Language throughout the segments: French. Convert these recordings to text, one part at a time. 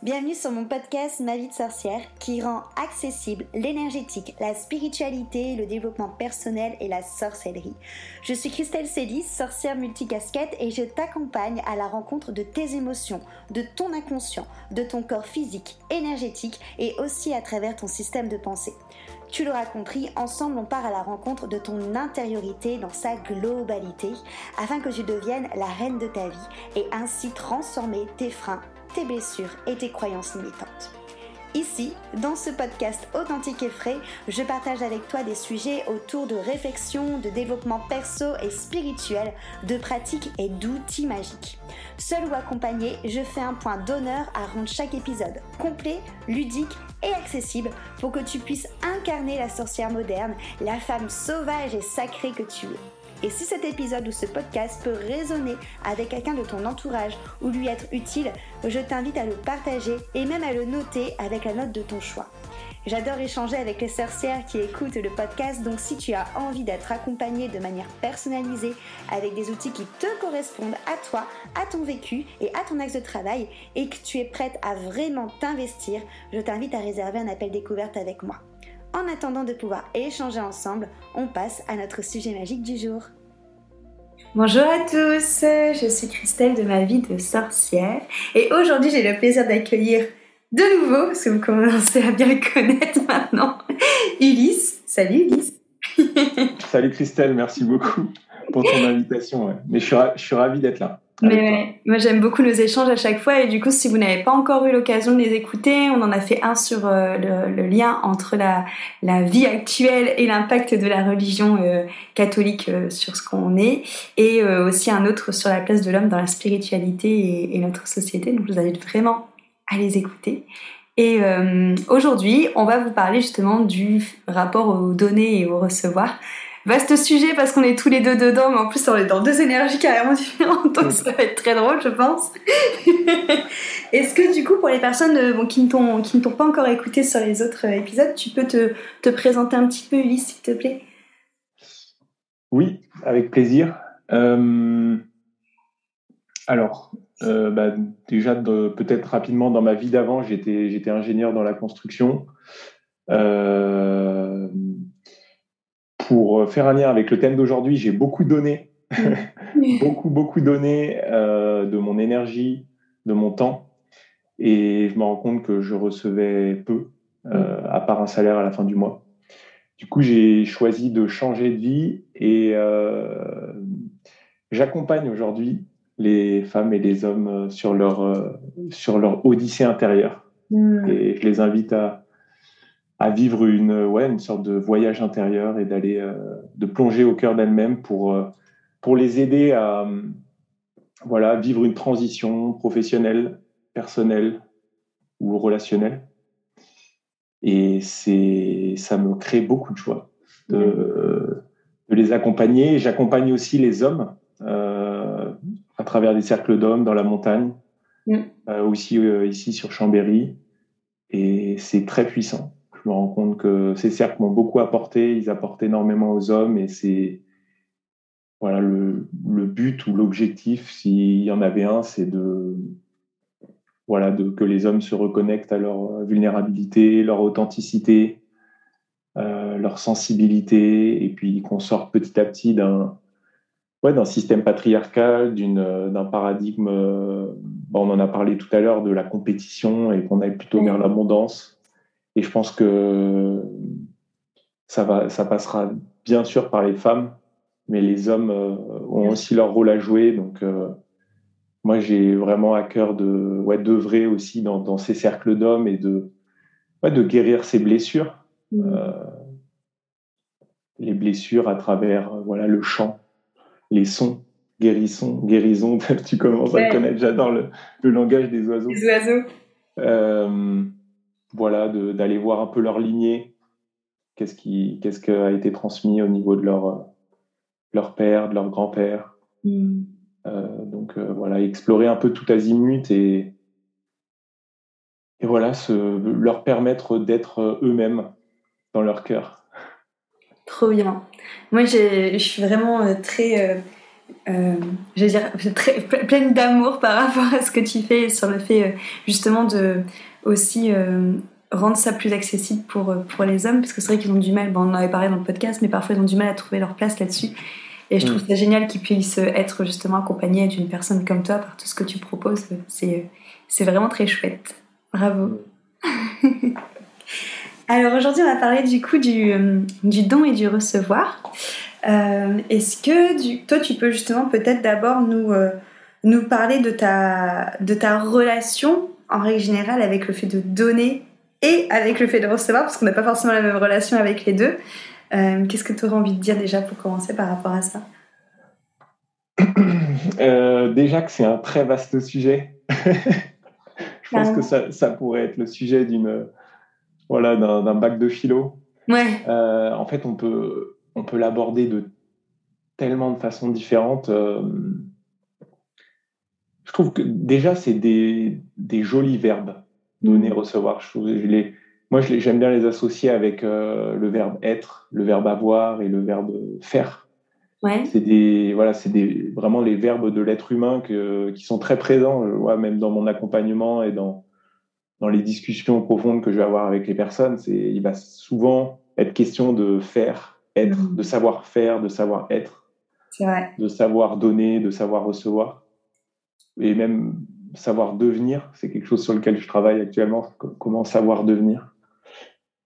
Bienvenue sur mon podcast Ma vie de sorcière qui rend accessible l'énergétique, la spiritualité, le développement personnel et la sorcellerie. Je suis Christelle Célis, sorcière multicasquette et je t'accompagne à la rencontre de tes émotions, de ton inconscient, de ton corps physique, énergétique et aussi à travers ton système de pensée. Tu l'auras compris, ensemble on part à la rencontre de ton intériorité dans sa globalité afin que tu deviennes la reine de ta vie et ainsi transformer tes freins tes blessures et tes croyances limitantes. Ici, dans ce podcast authentique et frais, je partage avec toi des sujets autour de réflexion, de développement perso et spirituel, de pratiques et d'outils magiques. Seul ou accompagné, je fais un point d'honneur à rendre chaque épisode complet, ludique et accessible pour que tu puisses incarner la sorcière moderne, la femme sauvage et sacrée que tu es. Et si cet épisode ou ce podcast peut résonner avec quelqu'un de ton entourage ou lui être utile, je t'invite à le partager et même à le noter avec la note de ton choix. J'adore échanger avec les sorcières qui écoutent le podcast, donc si tu as envie d'être accompagnée de manière personnalisée avec des outils qui te correspondent à toi, à ton vécu et à ton axe de travail, et que tu es prête à vraiment t'investir, je t'invite à réserver un appel découverte avec moi. En attendant de pouvoir échanger ensemble, on passe à notre sujet magique du jour. Bonjour à tous, je suis Christelle de ma vie de sorcière et aujourd'hui j'ai le plaisir d'accueillir de nouveau, parce que vous commencez à bien le connaître maintenant, Ulysse. Salut Ulysse Salut Christelle, merci beaucoup pour ton invitation. Mais je suis, je suis ravi d'être là. Mais moi j'aime beaucoup nos échanges à chaque fois et du coup si vous n'avez pas encore eu l'occasion de les écouter, on en a fait un sur euh, le, lien entre la, la, vie actuelle et l'impact de la religion euh, catholique euh, sur ce qu'on est et aussi un autre sur la place de l'homme dans la spiritualité et, et, notre société. Donc je vous invite vraiment à les écouter. Et aujourd'hui on va vous parler justement du rapport aux données et au recevoir vaste sujet parce qu'on est tous les deux dedans, mais en plus on est dans deux énergies carrément différentes, donc ça va être très drôle, je pense. Est-ce que du coup, pour les personnes euh, qui ne t'ont pas encore écouté sur les autres euh, épisodes, tu peux te, te présenter un petit peu, Ulysse, s'il te plaît? Oui, avec plaisir. Euh, alors, bah, déjà, peut-être rapidement, dans ma vie d'avant, j'étais ingénieur dans la construction. Pour euh, faire un lien avec le thème d'aujourd'hui, j'ai beaucoup donné, beaucoup, beaucoup donné euh, de mon énergie, de mon temps. Et je me rends compte que je recevais peu, euh, à part un salaire à la fin du mois. Du coup, j'ai choisi de changer de vie et j'accompagne aujourd'hui les femmes et les hommes sur leur, sur leur odyssée intérieure. Mm. Et je les invite à, à vivre une, ouais, une sorte de voyage intérieur et d'aller euh, de plonger au cœur d'elle-même pour, euh, pour les aider à voilà, vivre une transition professionnelle, personnelle ou relationnelle. Et c'est, ça me crée beaucoup de joie de, de les accompagner. J'accompagne aussi les hommes euh, à travers des cercles d'hommes dans la montagne, euh, aussi euh, ici sur Chambéry. Et c'est très puissant je me rends compte que ces cercles m'ont beaucoup apporté, ils apportent énormément aux hommes et c'est voilà le, le, but ou l'objectif, s'il y en avait un, c'est de voilà de que les hommes se reconnectent à leur vulnérabilité, leur authenticité, euh, leur sensibilité, et puis qu'on sorte petit à petit d'un ouais, d'un système patriarcal, d'un paradigme. on en a parlé tout à l'heure de la compétition et qu'on aille plutôt vers l'abondance. Et je pense que ça, va, ça passera bien sûr par les femmes, mais les hommes euh, ont aussi leur rôle à jouer. Donc, euh, moi, j'ai vraiment à cœur de ouais, d'œuvrer aussi dans, dans, ces cercles d'hommes et de, ouais, de guérir ces blessures. Mmh. Euh, les blessures à travers voilà le chant, les sons, guérison, guérison. tu commences à connaître. J'adore le, le, langage des oiseaux. Les oiseaux. Euh, voilà, d'aller voir un peu leur lignée, qu'est-ce qui, qu'est-ce qui a été transmis au niveau de leur, leur père, de leur grand-père. Mm. Euh, donc euh, voilà, explorer un peu tout azimut et, et voilà, se, leur permettre d'être eux-mêmes dans leur cœur. Trop bien. Moi, je suis vraiment euh, très euh, je veux dire, très, pleine d'amour par rapport à ce que tu fais sur le fait justement de aussi rendre ça plus accessible pour, pour les hommes, parce que c'est vrai qu'ils ont du mal, bon, on en avait parlé dans le podcast, mais parfois ils ont du mal à trouver leur place là-dessus. Et je trouve mm. ça génial qu'ils puissent être justement accompagnés d'une personne comme toi par tout ce que tu proposes. C'est, c'est vraiment très chouette. Bravo. Alors aujourd'hui, on va parler du coup du, euh, du don et du recevoir. Euh, est-ce que toi, tu peux justement peut-être d'abord nous, euh, nous parler de ta, de ta relation en règle générale avec le fait de donner et avec le fait de recevoir, parce qu'on n'a pas forcément la même relation avec les deux. Qu'est-ce que tu aurais envie de dire déjà pour commencer par rapport à ça? Déjà que c'est un très vaste sujet. Je pense que ça, ça, pourrait être le sujet d'une voilà, d'un bac de philo. Ouais. Euh, en fait, on peut, on peut l'aborder de tellement de façons différentes. Euh, je trouve que déjà, c'est des, des, jolis verbes, donner, recevoir. Je trouve, les, moi, j'aime bien les associer avec euh, le verbe être, le verbe avoir et le verbe faire. Ouais. C'est des, voilà, c'est des, vraiment les verbes de l'être humain que, qui sont très présents, ouais, même dans mon accompagnement et dans, dans les discussions profondes que je vais avoir avec les personnes, c'est il va souvent être question de faire, être, de savoir faire, de savoir être, vrai. de savoir donner, de savoir recevoir, et même savoir devenir. C'est quelque chose sur lequel je travaille actuellement. Comment savoir devenir.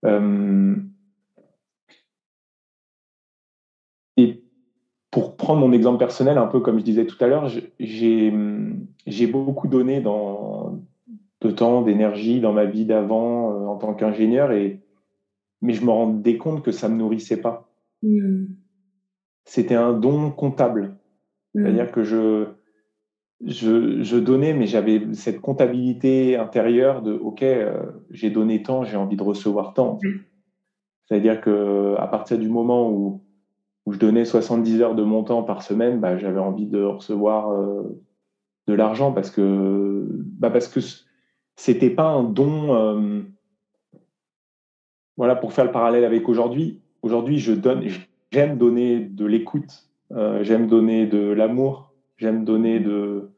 Euh, et pour prendre mon exemple personnel, un peu comme je disais tout à l'heure, j'ai beaucoup donné dans de temps, d'énergie dans ma vie d'avant euh, en tant qu'ingénieur, et mais je me rendais compte que ça me nourrissait pas. Hmm. C'était un don comptable, hmm. c'est-à-dire que je, je, je donnais, mais j'avais cette comptabilité intérieure de OK, euh, j'ai donné tant, j'ai envie de recevoir tant. C'est-à-dire que à partir du moment où où je donnais 70 heures de mon temps par semaine, bah, j'avais envie de recevoir euh, de l'argent parce que bah parce que c'était pas un don. Euh, voilà, pour faire le parallèle avec aujourd'hui. Aujourd'hui, je donne, j'aime donner de l'écoute, euh, j'aime donner de l'amour, j'aime donner de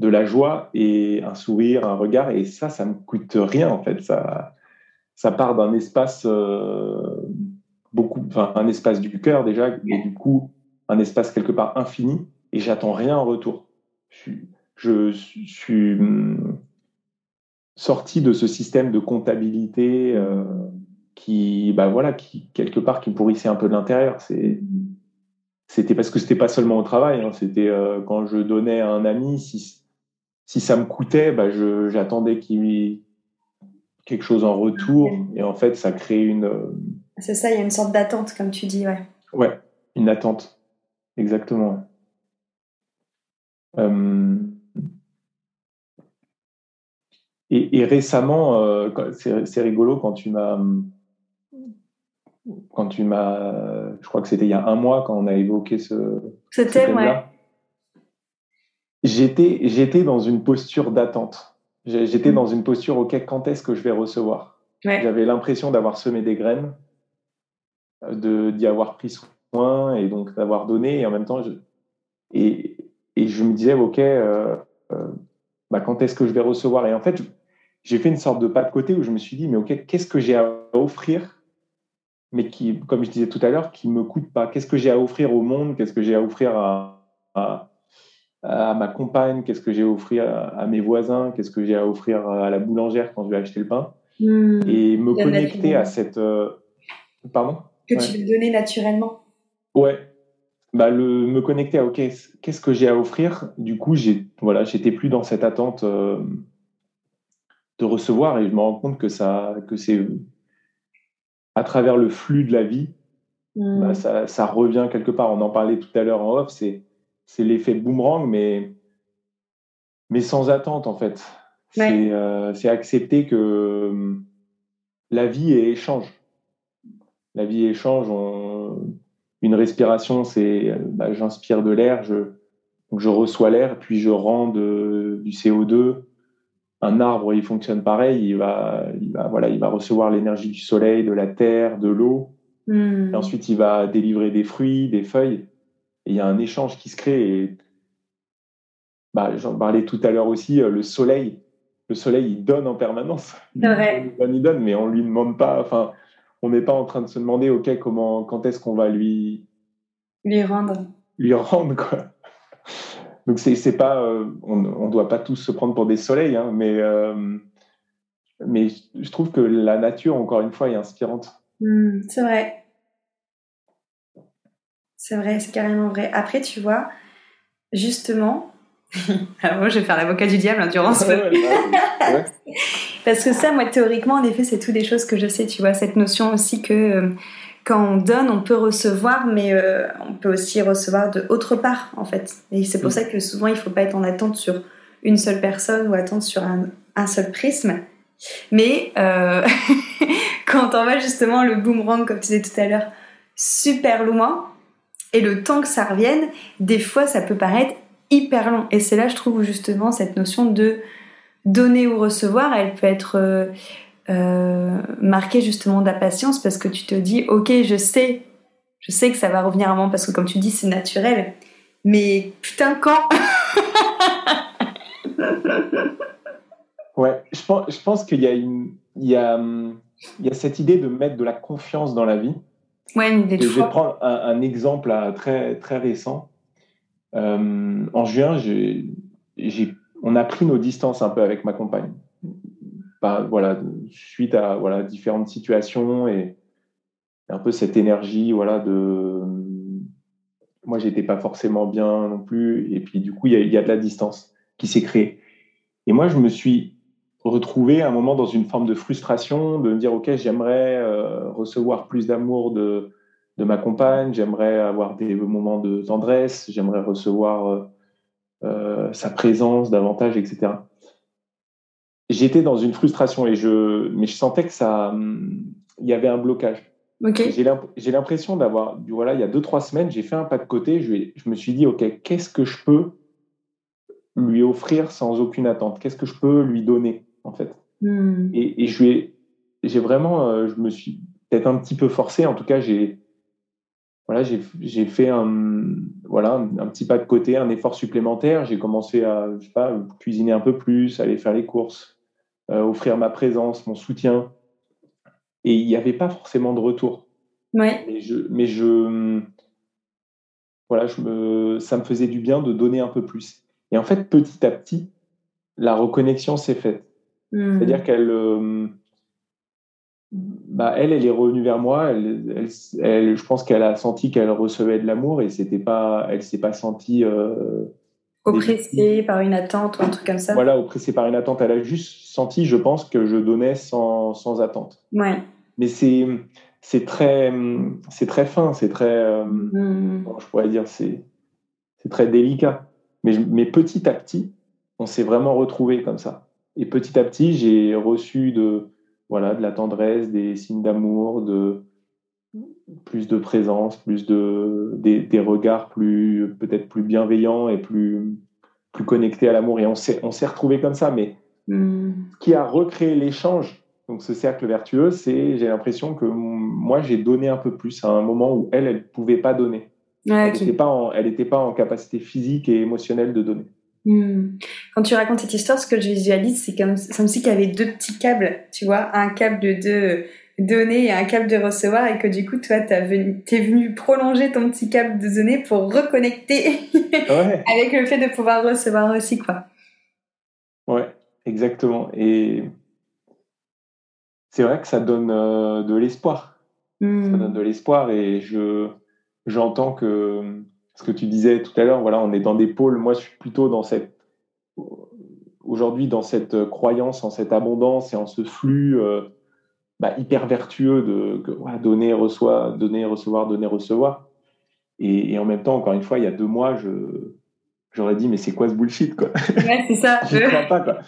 de la joie et un sourire, un regard. Et ça, ça me coûte rien en fait. Ça, ça part d'un espace euh, beaucoup, un espace du cœur déjà, et du coup un espace quelque part infini. Et j'attends rien en retour. Je, suis sorti de ce système de comptabilité euh, qui, bah voilà, qui quelque part qui pourrissait un peu de l'intérieur. C'est, c'était parce que c'était pas seulement au travail. Hein, c'était euh, quand je donnais à un ami, si, si ça me coûtait, bah je, j'attendais qu'il quelque chose en retour. Et en fait, ça crée une. Euh, C'est ça, il y a une sorte d'attente, comme tu dis, ouais. Ouais, une attente, exactement. Euh, et, récemment, euh, c'est rigolo quand tu m'as, quand tu m'as, je crois que c'était il y a un mois quand on a évoqué ce, ce thème, ouais. J'étais, j'étais dans une posture d'attente. J'étais mm. dans une posture, ok, quand est-ce que je vais recevoir? J'avais l'impression d'avoir semé des graines, de d'y avoir pris soin et donc d'avoir donné. Et en même temps, je, et, et je me disais, ok, euh, euh, bah, quand est-ce que je vais recevoir? Et en fait, j'ai fait une sorte de pas de côté où je me suis dit, mais ok, qu'est-ce que j'ai à offrir, mais qui, comme je disais tout à l'heure, qui me coûte pas Qu'est-ce que j'ai à offrir au monde? Qu'est-ce que j'ai à offrir à, à, ma compagne? Qu'est-ce que j'ai à offrir à, mes voisins? Qu'est-ce que j'ai à offrir à la boulangère quand je vais acheter le pain? Hmm. Et me connecter à cette. Euh, pardon? Que tu veux donner naturellement. Ouais. Bah, le, me connecter à OK, qu'est-ce que j'ai à offrir? Du coup, j'ai voilà, j'étais plus dans cette attente. Euh, de recevoir et je me rends compte que ça que c'est à travers le flux de la vie bah, mm. ça, ça, revient quelque part. On en parlait tout à l'heure en off c'est c'est l'effet boomerang mais mais sans attente en fait. C'est euh, accepter que euh, la vie est échange la vie est échange une respiration c'est bah, j'inspire de l'air je je reçois l'air puis je rends de, du CO2 un arbre, il fonctionne pareil. Il va, il va, voilà, il va recevoir l'énergie du soleil, de la terre, de l'eau. Hmm. ensuite, il va délivrer des fruits, des feuilles. il y a un échange qui se crée. Et bah, j'en parlais tout à l'heure aussi, le soleil, le soleil, il donne en permanence. Il donne, il donne, mais on lui demande pas. Enfin, on n'est pas en train de se demander, ok, comment, quand est-ce qu'on va lui lui rendre, lui rendre quoi. Donc c'est c'est pas, euh, on ne doit pas tous se prendre pour des soleils, hein, mais euh, mais je trouve que la nature, encore une fois, est inspirante. Hmm, c'est vrai. C'est vrai, c'est carrément vrai. Après, tu vois, justement, alors moi je vais faire l'avocat du diable hein, durant ce. Parce que ça, moi, théoriquement, en effet, c'est tout des choses que je sais, tu vois, cette notion aussi que euh, quand on donne, on peut recevoir, mais euh, on peut aussi recevoir de autre part, en fait. Et c'est pour mm. ça que souvent, il ne faut pas être en attente sur une seule personne ou attendre sur un, seul prisme. Mais euh, quand on va justement le boomerang, comme tu disais tout à l'heure, super loin, et le temps que ça revienne, des fois, ça peut paraître hyper long. Et c'est là, je trouve, justement, cette notion de donner ou recevoir, elle peut être euh, euh, marquée justement d'impatience parce que tu te dis, ok, je sais, je sais que ça va revenir à moi parce que comme tu dis, c'est naturel. Mais putain, quand Ouais, je pense, je pense qu'il y a une, il y a, il y a cette idée de mettre de la confiance dans la vie. Ouais, de Je vais prendre un, exemple très, très récent. Euh, en juin, j'ai on a pris nos distances un peu avec ma compagne. Voilà, suite à voilà, différentes situations et un peu cette énergie voilà, de. Moi, j'étais pas forcément bien non plus. Et puis, du coup, il y, a, de la distance qui s'est créée. Et moi, je me suis retrouvé à un moment dans une forme de frustration, de me dire, OK, j'aimerais euh, recevoir plus d'amour de, de ma compagne, j'aimerais avoir des moments de tendresse, j'aimerais recevoir euh, euh, sa présence davantage, etc. J'étais dans une frustration et je, mais je sentais que ça, il y avait un blocage. J'ai l'impression d'avoir, voilà, il y a deux trois semaines, j'ai fait un pas de côté. Je, je me suis dit, ok, qu'est-ce que je peux lui offrir sans aucune attente? Qu'est-ce que je peux lui donner en fait? Hmm. Et, et je j'ai vraiment, euh, je me suis peut-être un petit peu forcé. En tout cas, j'ai voilà, j'ai fait un, voilà, un, petit pas de côté, un effort supplémentaire. J'ai commencé à je sais pas, cuisiner un peu plus, aller faire les courses, offrir ma présence, mon soutien. Et il n'y avait pas forcément de retour. Ouais. Mais je, mais je, voilà, je me, ça me faisait du bien de donner un peu plus. Et en fait, petit à petit, la reconnexion s'est faite. Hmm. C'est-à-dire qu'elle, euh, bah, elle, elle est revenue vers moi. Elle, elle, je pense qu'elle a senti qu'elle recevait de l'amour et c'était pas, elle s'est pas sentie euh, oppressée par une attente ou un truc comme ça. Voilà, oppressée par une attente. Elle a juste senti, je pense, que je donnais sans, sans attente. Ouais. Mais c'est c'est très c'est très fin, c'est très euh, mm. je pourrais dire c'est c'est très délicat. Mais mais petit à petit, on s'est vraiment retrouvé comme ça. Et petit à petit, j'ai reçu de voilà, de la tendresse, des signes d'amour, de plus de présence, plus de des, regards plus peut-être plus bienveillants et plus plus connectés à l'amour. Et on s'est on s'est retrouvé comme ça, mais hmm. qui a recréé l'échange. Donc ce cercle vertueux, c'est j'ai l'impression que moi j'ai donné un peu plus à un moment où elle elle pouvait pas donner. elle n'était pas elle était pas en capacité physique et émotionnelle de donner. Hmm. Quand tu racontes cette histoire, ce que je visualise, c'est comme, comme si qu'il y avait deux petits câbles, tu vois, un câble de donner et un câble de recevoir, et que du coup, toi, t'es venu, es venu prolonger ton petit câble de donner pour reconnecter avec le fait de pouvoir recevoir aussi, quoi. Ouais, exactement. Et c'est vrai que ça donne euh, de l'espoir. Ça hmm. donne de l'espoir, et je j'entends que ce que tu disais tout à l'heure, voilà, on est dans des pôles. Moi, je suis plutôt dans cette aujourd'hui dans cette croyance en cette abondance et en ce flux euh, bah, hyper vertueux de donner, reçoit, donner, recevoir, donner, recevoir. Et, en même temps, encore une fois, il y a deux mois, je j'aurais dit mais c'est quoi ce bullshit quoi? Ouais, c'est ça. je crois pas quoi.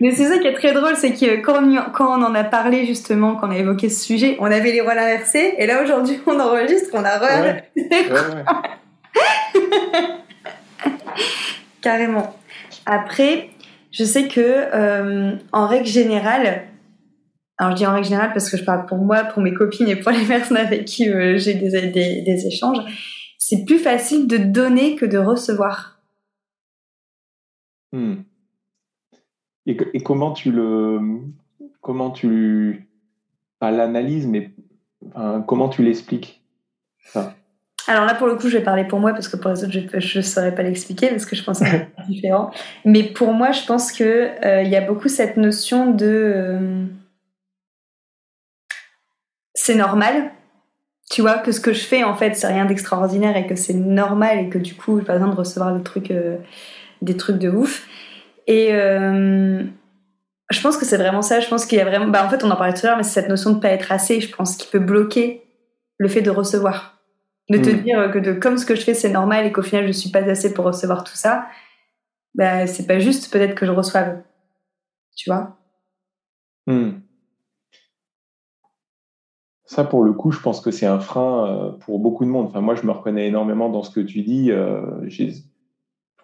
Mais c'est ça qui est très drôle, c'est que quand on, quand on en a parlé justement, quand on a évoqué ce sujet, on avait les rôles inversés, et là aujourd'hui on enregistre, on a re... Carrément. Après, je sais que euh, en règle générale, alors je dis en règle générale parce que je parle pour moi, pour mes copines et pour les personnes avec qui euh, j'ai des, des, échanges, c'est plus facile de donner que de recevoir. Hmm. Et, et, comment tu le, comment tu, pas l'analyse, mais comment tu l'expliques? Alors là, pour le coup, je vais parler pour moi parce que pour les autres, je ne saurais pas l'expliquer parce que je pense que c'est différent. Mais pour moi, je pense qu'il euh, y a beaucoup cette notion de euh, c'est normal. Tu vois que ce que je fais en fait c'est rien d'extraordinaire et que c'est normal et que du coup j'ai pas besoin de recevoir des trucs euh, des trucs de ouf et je pense que c'est vraiment ça. Je pense qu'il y a vraiment. Bah, en fait, on en parlait tout à l'heure, mais c'est cette notion de pas être assez, je pense, qui peut bloquer le fait de recevoir. De te mm. dire que de, comme ce que je fais, c'est normal et qu'au final, je suis pas assez pour recevoir tout ça. Bah, c'est pas juste, peut-être que je reçoive. Tu vois? Mm. Ça, pour le coup, je pense que c'est un frein euh, pour beaucoup de monde. Enfin, moi, je me reconnais énormément dans ce que tu dis. Euh, je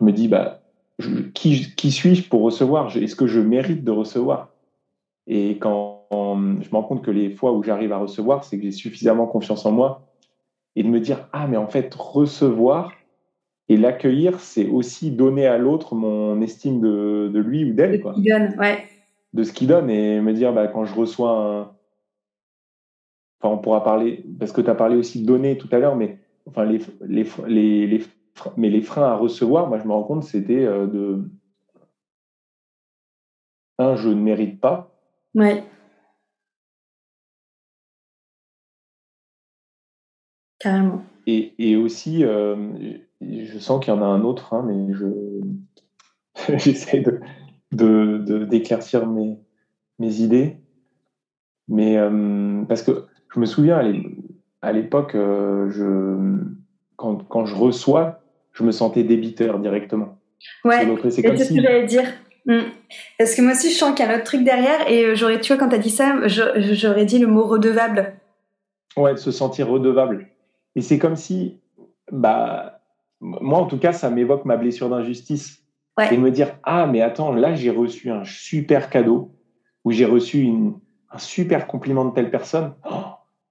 me dis, bah, qui, qui suis-je pour recevoir? Est-ce que je mérite de recevoir? Et quand je me rends compte que les fois où j'arrive à recevoir, c'est que j'ai suffisamment confiance en moi et de me dire ah mais en fait recevoir et l'accueillir, c'est aussi donner à l'autre mon estime de, de lui ou d'elle. De ce qu'il donne, ouais. De ce qu'il donne et me dire bah, quand je reçois un... Enfin, on pourra parler, parce que tu as parlé aussi de donner tout à l'heure, mais enfin, les, les, les, les mais les freins à recevoir, moi je me rends compte, c'était euh, de un, je ne mérite pas. Ouais. Carrément. Et, et aussi, euh, je sens qu'il y en a un autre, hein, mais je j'essaie de, d'éclaircir mes, mes idées. Mais euh, parce que je me souviens à l'époque, je, quand, quand je reçois, je me sentais débiteur directement. Ouais, c'est ce que j'allais dire. Hmm. Parce que moi aussi, je sens qu'il y a un autre truc derrière. Et euh, j'aurais, tu vois, quand tu as dit ça, j'aurais dit le mot redevable. Ouais, de se sentir redevable. Et c'est comme si, bah, moi en tout cas, ça m'évoque ma blessure d'injustice. Ouais. Et me dire, ah, mais attends, là, j'ai reçu un super cadeau, ou j'ai reçu une, un super compliment de telle personne. Oh,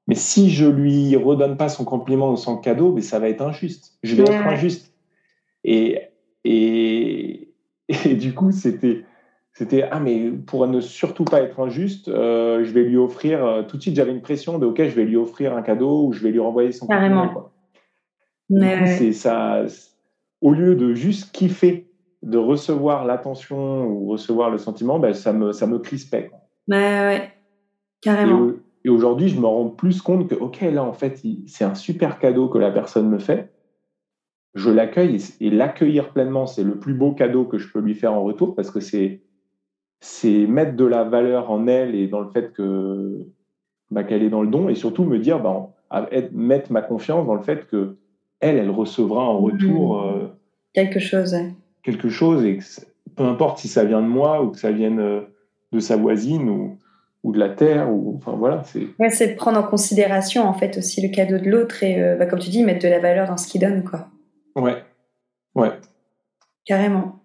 mais si je lui redonne pas son compliment ou son cadeau, mais ça va être injuste. Je vais être injuste. Et, et, et du coup, c'était, c'était ah mais pour ne surtout pas être injuste, euh, je vais lui offrir euh, tout de suite j'avais une pression de ok je vais lui offrir un cadeau ou je vais lui renvoyer son Carrément. Quoi. Mais c'est ça. Au lieu de juste kiffer, de recevoir l'attention ou recevoir le sentiment, ben, ça me ça me crispait. Quoi. Ouais, ouais, carrément. Et, aujourd'hui, je me rends plus compte que ok là en fait c'est un super cadeau que la personne me fait je l'accueille et, l'accueillir pleinement, c'est le plus beau cadeau que je peux lui faire en retour parce que c'est c'est mettre de la valeur en elle et dans le fait que bah, qu'elle est dans le don et surtout me dire bah, mettre ma confiance dans le fait que elle elle recevra en retour mmh. euh, quelque chose quelque chose et peu importe si ça vient de moi ou que ça vienne euh, de sa voisine ou, ou de la terre ou enfin voilà c'est ouais, c'est prendre en considération en fait aussi le cadeau de l'autre et euh, bah, comme tu dis mettre de la valeur dans ce qu'il donne quoi Ouais, ouais. Carrément.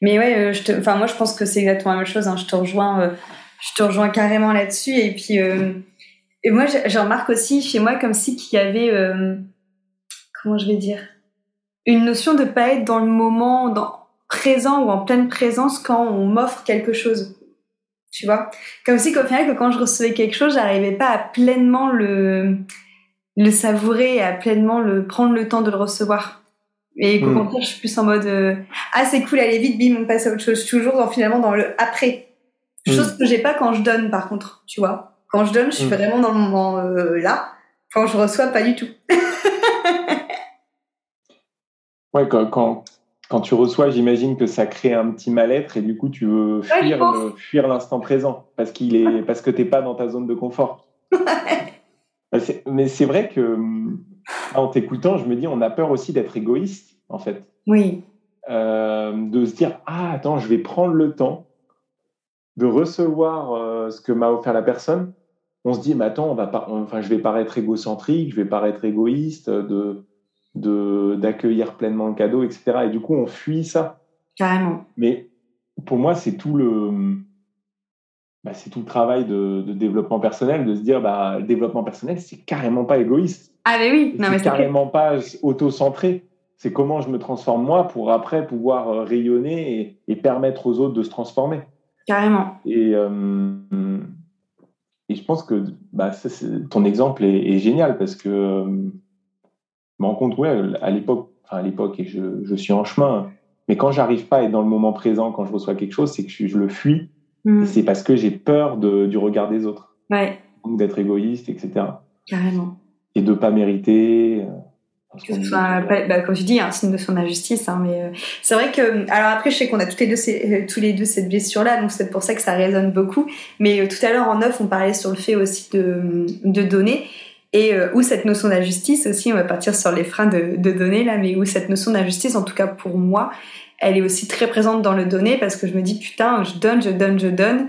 Mais ouais, euh, je te, enfin moi je pense que c'est exactement la même chose. Hein. Je te rejoins, euh, je te rejoins carrément là-dessus. Et puis, et moi je remarque aussi chez moi comme si qu'il y avait, comment je vais dire, une notion de pas être dans le moment, dans présent ou en pleine présence quand on m'offre quelque chose. Tu vois, comme si qu'au final que quand je recevais quelque chose, j'arrivais pas à pleinement le le savourer, à pleinement le prendre le temps de le recevoir. Et au hmm. contraire, je suis plus en mode euh, ah c'est cool, allez vite, bim, on passe à autre chose. Toujours dans, finalement dans le après. Chose hmm. que j'ai pas quand je donne, par contre, tu vois. Quand je donne, je suis hmm. vraiment dans le moment euh, là. Quand je reçois, pas du tout. ouais, quand, quand, quand, tu reçois, j'imagine que ça crée un petit mal-être et du coup, tu veux fuir, fuir l'instant présent parce qu'il est parce que t'es pas dans ta zone de confort. Bah, mais c'est vrai que hum, en t'écoutant, je me dis, on a peur aussi d'être égoïste, en fait. Oui. Euh, de se dire, ah, attends, je vais prendre le temps de recevoir euh, ce que m'a offert la personne. On se dit, mais attends, on va pas, enfin, je vais paraître égocentrique, je vais paraître égoïste, de d'accueillir pleinement le cadeau, etc. Et du coup, on fuit ça. Carrément. Mais pour moi, c'est tout le bah, c'est tout le travail de, développement personnel, de se dire bah, le développement personnel, c'est carrément pas égoïste. Ah, mais oui, non, mais c'est carrément pas auto-centré. C'est comment je me transforme moi pour après pouvoir euh, rayonner et, permettre aux autres de se transformer. Carrément. Et, euh, et je pense que bah, ton exemple est, génial parce que euh, me rends compte, ouais, à l'époque, enfin à l'époque, et je, je, suis en chemin, mais quand j'arrive pas à être dans le moment présent, quand je reçois quelque chose, c'est que je, le fuis. Mm. C'est parce que j'ai peur de, du regard des autres. Ouais. D'être égoïste, etc. Carrément. Et de pas mériter. Euh, enfin, bah, comme tu dis, un signe de son injustice. Hein, mais euh, c'est vrai que, alors après, je sais qu'on a toutes les deux, euh, tous les deux cette blessure-là, donc c'est pour ça que ça résonne beaucoup. Mais tout à l'heure en off, on parlait sur le fait aussi de, de donner et où cette notion d'injustice aussi, on va partir sur les freins de, de donner là, mais où cette notion d'injustice, en tout cas pour moi, elle est aussi très présente dans le donner parce que je me dis putain, je donne, je donne, je donne.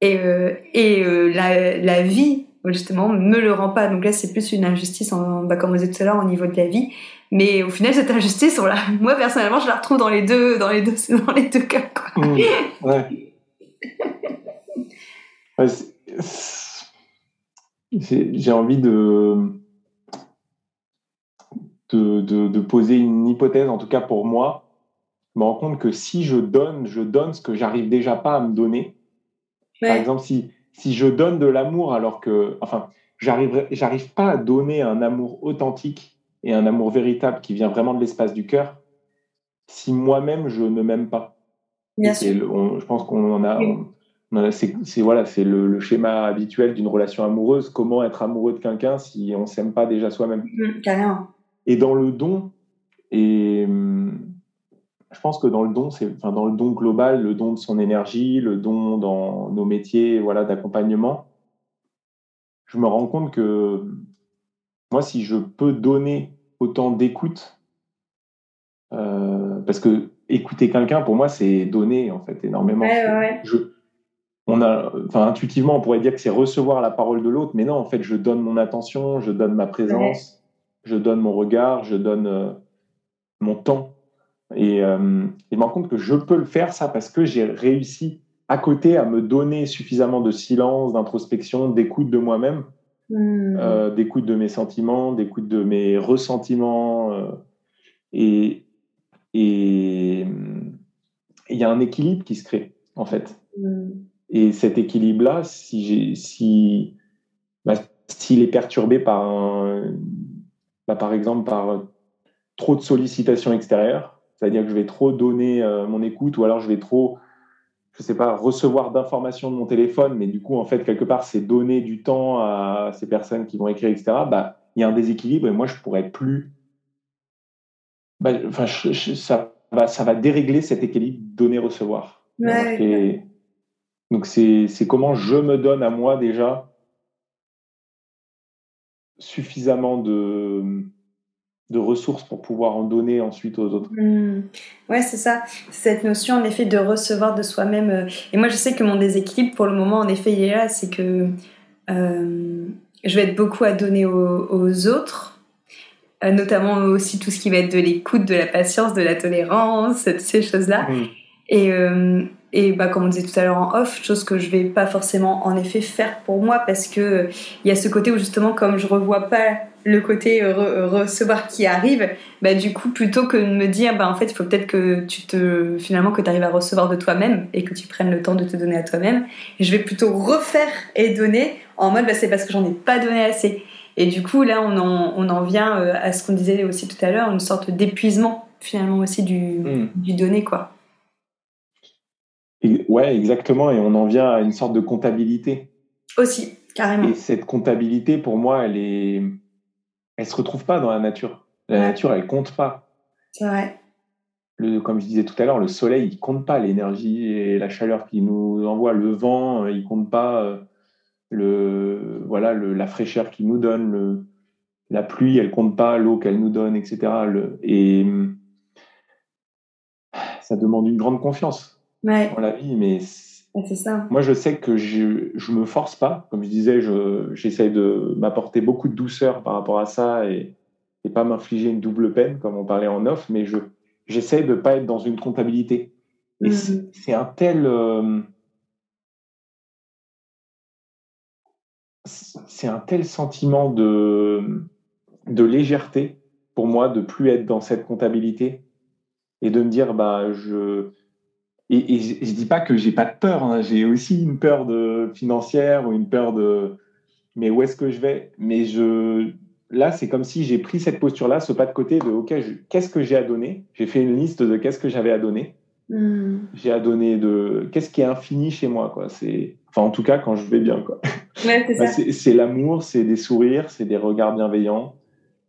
Et, euh, et euh, la, la, vie, justement, me le rend pas. Donc là, c'est plus une injustice, en, bah, comme vous disait tout à l'heure, au niveau de la vie. Mais au final, cette injustice, on la, moi personnellement, je la retrouve dans les deux, dans les deux, dans les deux cas. Quoi. Mmh, ouais. J'ai envie de, de, de, de, poser une hypothèse, en tout cas pour moi, me rends compte que si je donne, je donne ce que j'arrive déjà pas à me donner. Par exemple, si, si je donne de l'amour alors que, enfin, j'arrive, j'arrive pas à donner un amour authentique et un amour véritable qui vient vraiment de l'espace du cœur, si moi-même je ne m'aime pas. Bien sûr. je pense qu'on en a. c'est, voilà, c'est le, schéma habituel d'une relation amoureuse. Comment être amoureux de quelqu'un si on s'aime pas déjà soi-même? Mmh. Et dans le don, et hum, je pense que dans le don, c'est enfin, dans le don global, le don de son énergie, le don dans nos métiers voilà, d'accompagnement, je me rends compte que moi, si je peux donner autant d'écoute, euh, parce que écouter quelqu'un, pour moi, c'est donner en fait énormément. Je, on a, enfin, intuitivement, on pourrait dire que c'est recevoir la parole de l'autre, mais non, en fait, je donne mon attention, je donne ma présence, je donne mon regard, je donne euh, mon temps. Et euh, je me rends compte que je peux le faire, ça, parce que j'ai réussi à côté à me donner suffisamment de silence, d'introspection, d'écoute de moi-même, hmm. euh, d'écoute de mes sentiments, d'écoute de mes ressentiments. Euh, et il y a un équilibre qui se crée, en fait. Hmm. Et cet équilibre-là, si si, bah, s'il est perturbé par un, bah, par exemple, par trop de sollicitations extérieures, c'est-à-dire que je vais trop donner euh, mon écoute ou alors je vais trop, je sais pas, recevoir d'informations de mon téléphone, mais du coup, en fait, quelque part, c'est donner du temps à ces personnes qui vont écrire, etc. Bah, il y a un déséquilibre et moi, je pourrais plus. Bah, enfin, ça, va, ça va dérégler cet équilibre donner-recevoir. Donc, c'est comment je me donne à moi déjà suffisamment de de ressources pour pouvoir en donner ensuite aux autres. Mmh. Ouais, c'est ça. Cette notion, en effet, de recevoir de soi-même. Euh, et moi, je sais que mon déséquilibre, pour le moment, en effet, il est là. C'est que euh, je vais être beaucoup à donner aux, autres, euh, notamment aussi tout ce qui va être de l'écoute, de la patience, de la tolérance, toutes ces choses-là. Mmh. Et, et bah, comme on disait tout à l'heure en off, chose que je vais pas forcément en effet faire pour moi parce que il y a ce côté où justement comme je revois pas le côté recevoir qui arrive, bah du coup plutôt que de me dire bah en fait il faut peut-être que tu te finalement que tu arrives à recevoir de toi-même et que tu prennes le temps de te donner à toi-même, je vais plutôt refaire et donner en mode bah c'est parce que j'en ai pas donné assez. Et du coup là on en, on en vient euh, à ce qu'on disait aussi tout à l'heure, une sorte d'épuisement finalement aussi du, hmm. du donner quoi ouais, exactement. Et on en vient à une sorte de comptabilité. Aussi, carrément. Et cette comptabilité, pour moi, elle est, elle se retrouve pas dans la nature. La nature, elle compte pas. C'est vrai. Le, comme je disais tout à l'heure, le soleil, il compte pas l'énergie et la chaleur qu'il nous envoie. Le vent, il compte pas euh, le, voilà, le, la fraîcheur qu'il nous donne. Le, la pluie, elle compte pas l'eau qu'elle nous donne, etc. Le, et ça demande une grande confiance dans la vie, mais ça. Moi, je sais que je je me force pas. Comme je disais, je j'essaie de m'apporter beaucoup de douceur par rapport à ça et, et pas m'infliger une double peine, comme on parlait en off, mais je j'essaie de pas être dans une comptabilité. Et c'est un tel. Euh, c'est un tel sentiment de, de légèreté pour moi de plus être dans cette comptabilité et de me dire bah je et, je, ne dis pas que j'ai pas de peur hein. j'ai aussi une peur de financière ou une peur de mais où est-ce que je vais? Mais je là c'est comme si j'ai pris cette posture là ce pas de côté de ok qu'est-ce que j'ai à donner? J'ai fait une liste de qu'est-ce que j'avais à donner hmm. j'ai à donner de qu'est-ce qui est infini chez moi quoi c'est enfin en tout cas quand je vais bien quoi bah, c'est l'amour c'est des sourires c'est des regards bienveillants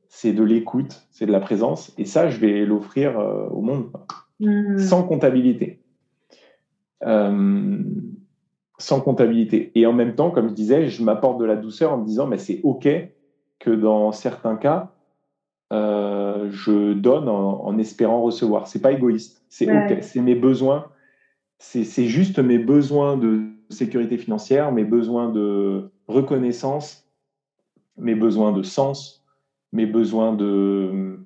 c'est de l'écoute, c'est de la présence. Et ça, je vais l'offrir euh, au monde hmm. sans comptabilité. Euh, sans comptabilité. Et en même temps, comme je disais, je m'apporte de la douceur en me disant, mais c'est OK que dans certains cas, euh, je donne en, espérant recevoir. C'est pas égoïste, c'est OK, c'est mes besoins. C'est juste mes besoins de sécurité financière, mes besoins de reconnaissance, mes besoins de sens, mes besoins de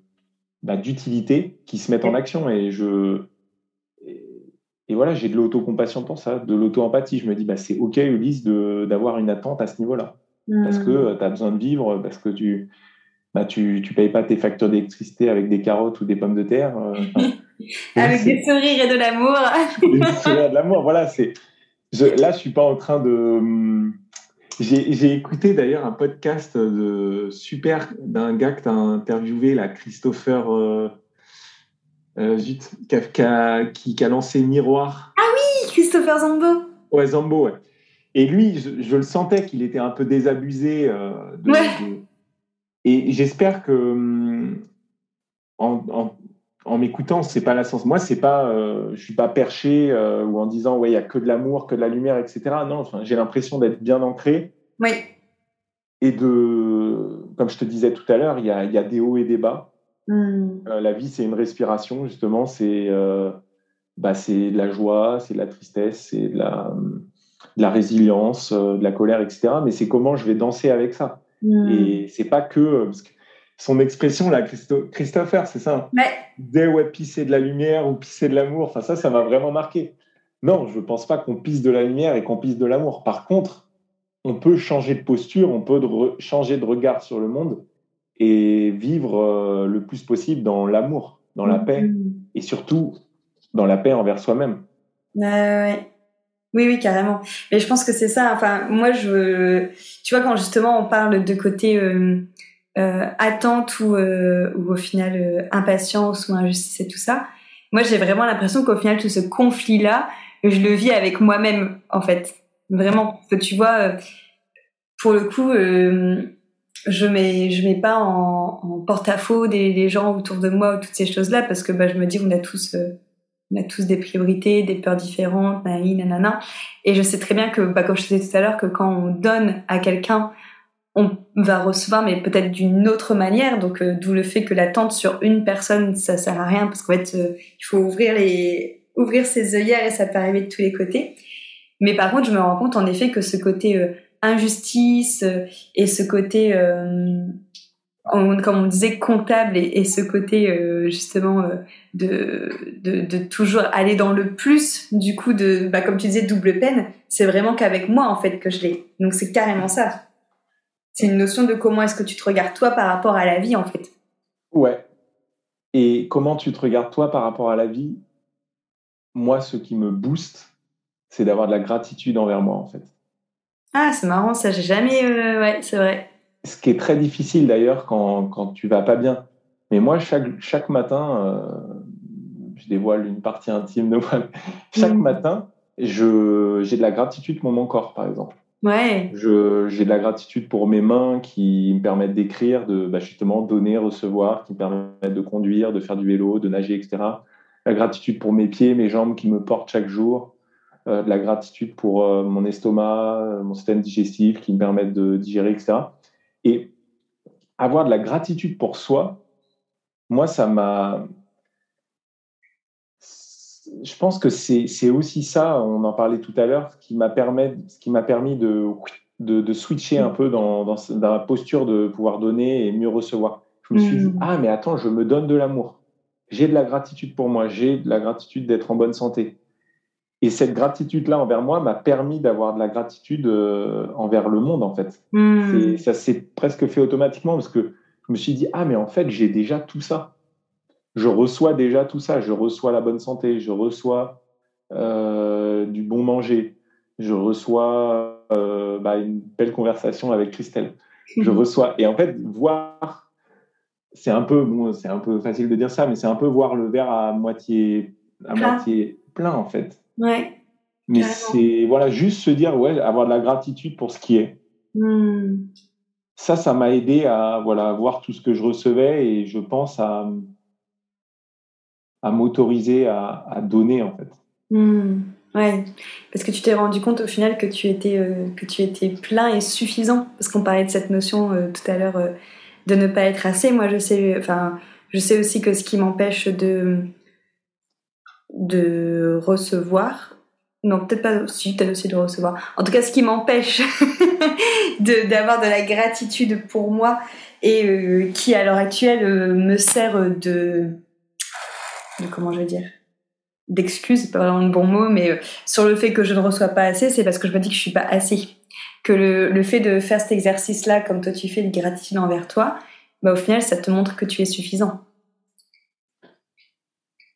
bah, d'utilité qui se mettent en action et je et, voilà j'ai de l'autocompassion pour ça de l'auto-empathie. Je me dis bah c'est ok Ulysse d'avoir une attente à ce niveau-là. Parce que mmh. tu as besoin de vivre parce que tu bah, tu, tu payes pas tes factures d'électricité avec des carottes ou des pommes de terre euh, avec des sourires et de l'amour. Des sourires et de l'amour voilà c'est là je suis pas en train de j'ai écouté d'ailleurs un podcast de super d'un gars que tu as interviewé, là, Christopher euh, euh qui, a, qui, a, lancé Miroir. Ah oui, Christopher Zambo. Ouais, Zambo, ouais. Et lui, je, le sentais qu'il était un peu désabusé. Euh, ouais. et j'espère que hum, en, en, en m'écoutant, c'est pas la sens. Moi, c'est pas, euh, je suis pas perché euh, ou en disant ouais, il y a que de l'amour, que de la lumière, etc. Non, j'ai l'impression d'être bien ancré. Oui. Et de, comme je te disais tout à l'heure, il y a, y a, des hauts et des bas. Hmm. Euh, la vie, c'est une respiration justement. C'est, bah, c'est de la joie, c'est de la tristesse, c'est de la, de la résilience, de la colère, etc. Mais c'est comment je vais danser avec ça. Hmm. Et c'est pas que, parce que son expression là, Christopher, c'est ça Ouais. Dès ouais, pisser de la lumière ou pisser de l'amour. Enfin, ça, ça m'a vraiment marqué. Non, je ne pense pas qu'on pisse de la lumière et qu'on pisse de l'amour. Par contre, on peut changer de posture, on peut changer de regard sur le monde et vivre euh, le plus possible dans l'amour, dans la paix mm-hmm. et surtout dans la paix envers soi-même. ouais. Oui, oui, carrément. Mais je pense que c'est ça. Enfin, moi, je, tu vois, quand justement on parle de côté euh, euh, attente ou, euh, ou au final impatience ou injustice et tout ça. Moi, j'ai vraiment l'impression qu'au final, tout ce conflit-là, je le vis avec moi-même, en fait. Vraiment, tu vois, pour le coup, je mets je mets pas en, en porte-à-faux des, des, gens autour de moi ou toutes ces choses-là parce que bah, je me dis on a tous on a tous des priorités, des peurs différentes, nanana. Et je sais très bien que, bah, comme je disais tout à l'heure, que quand on donne à quelqu'un on va recevoir, mais peut-être d'une autre manière. Donc, euh, d'où le fait que l'attente sur une personne, ça sert à rien parce qu'en fait, euh, il faut ouvrir les, ouvrir ses œillères et ça peut arriver de tous les côtés. Mais par contre, je me rends compte en effet que ce côté euh, injustice et ce côté, comme on disait, comptable et, ce côté justement de, de, de, toujours aller dans le plus, du coup, de, bah, comme tu disais, double peine, c'est vraiment qu'avec moi en fait que je l'ai. Donc, c'est carrément ça. C'est une notion de comment est-ce que tu te regardes toi par rapport à la vie, en fait. Ouais. Et comment tu te regardes toi par rapport à la vie? Moi, ce qui me booste, c'est d'avoir de la gratitude envers moi, en fait. Ah, c'est marrant, ça, j'ai jamais. Euh, ouais, c'est vrai. Ce qui est très difficile d'ailleurs quand, quand tu vas pas bien. Mais moi, chaque, chaque matin, euh, je dévoile une partie intime de moi. Chaque mm. matin, j'ai de la gratitude pour mon corps, par exemple. Ouais. J'ai de la gratitude pour mes mains qui me permettent d'écrire, de bah, justement donner, recevoir, qui me permettent de conduire, de faire du vélo, de nager, etc. La gratitude pour mes pieds, mes jambes qui me portent chaque jour. Euh, de la gratitude pour euh, mon estomac, euh, mon système digestif qui me permettent de digérer, etc. Et avoir de la gratitude pour soi, moi, ça m'a je pense que c'est aussi ça, on en parlait tout à l'heure, qui m'a permis de, de, de, switcher un peu dans, dans, dans, la posture de pouvoir donner et mieux recevoir. Je me suis dit, mm. ah mais attends, je me donne de l'amour. J'ai de la gratitude pour moi, j'ai de la gratitude d'être en bonne santé. Et cette gratitude-là envers moi m'a permis d'avoir de la gratitude euh, envers le monde, en fait. Hmm. Ça s'est presque fait automatiquement parce que je me suis dit, ah, mais en fait, j'ai déjà tout ça. Je reçois déjà tout ça. Je reçois la bonne santé, je reçois euh, du bon manger, je reçois euh, bah, une belle conversation avec Christelle. Je reçois. Et en fait, voir, c'est un peu, bon, c'est un peu facile de dire ça, mais c'est un peu voir le verre à moitié, à moitié plein, en fait. Ouais. Mais c'est voilà, juste se dire, ouais, avoir de la gratitude pour ce qui est. Hmm. Ça, ça m'a aidé à voilà, voir tout ce que je recevais et je pense à, à m'autoriser à, à, donner, en fait. Hmm. Ouais, parce que tu t'es rendu compte au final que tu étais, euh, que tu étais plein et suffisant. Parce qu'on parlait de cette notion euh, tout à l'heure euh, de ne pas être assez. Moi, je sais, enfin, je sais aussi que ce qui m'empêche de de recevoir. Non, peut-être pas si, peut-être aussi de recevoir. En tout cas, ce qui m'empêche d'avoir de, la gratitude pour moi et euh, qui, à l'heure actuelle, euh, me sert de, de. Comment je vais dire D'excuse, c'est pas vraiment le bon mot, mais euh, sur le fait que je ne reçois pas assez, c'est parce que je me dis que je suis pas assez. Que le, le fait de faire cet exercice-là, comme toi tu fais, de gratitude envers toi, bah, au final, ça te montre que tu es suffisant.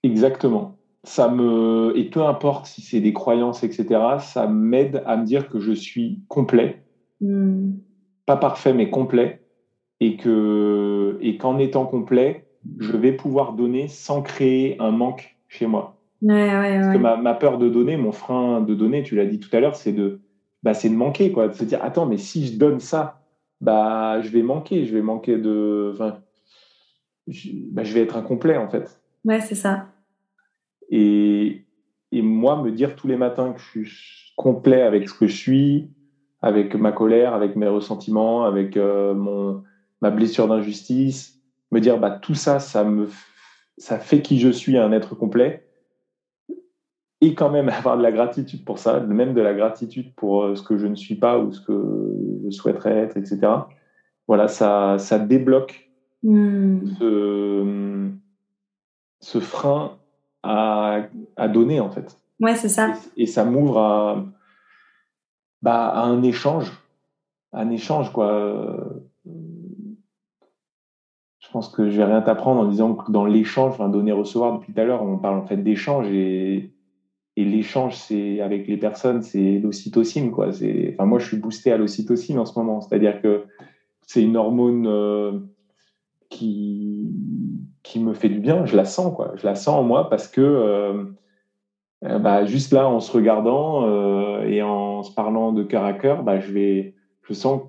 Exactement ça me et peu importe si c'est des croyances, etc. Ça m'aide à me dire que je suis complet, hmm. pas parfait mais complet, et que et qu'en étant complet, je vais pouvoir donner sans créer un manque chez moi. Parce que ma, peur de donner, mon frein de donner, tu l'as dit tout à l'heure, c'est de bah, c'est de manquer quoi, de se dire attends mais si je donne ça, bah je vais manquer, je vais manquer de, enfin, je, bah, je vais être incomplet en fait. Ouais c'est ça. Et, et, moi, me dire tous les matins que je suis complet avec ce que je suis, avec ma colère, avec mes ressentiments, avec euh, mon, ma blessure d'injustice, me dire bah, tout ça, ça, me, ça fait qui je suis un être complet. Et quand même avoir de la gratitude pour ça, même de la gratitude pour euh, ce que je ne suis pas ou ce que je souhaiterais être, etc. Voilà, ça, ça débloque hmm. ce, ce frein à, donner, en fait. Ouais, c'est ça. Et, ça m'ouvre à, bah, à un échange. Un échange, quoi. Je pense que je vais rien t'apprendre en disant que dans l'échange, enfin, donner-recevoir, depuis tout à l'heure, on parle en fait d'échange et, et l'échange, c'est avec les personnes, c'est l'ocytocine, quoi. Enfin, moi, je suis boosté à l'ocytocine en ce moment. C'est-à-dire que c'est une hormone euh, qui, qui me fait du bien, je la sens, quoi. Je la sens en moi parce que euh, euh, bah, juste là, en se regardant euh, et en se parlant de cœur à cœur, bah, je vais, je sens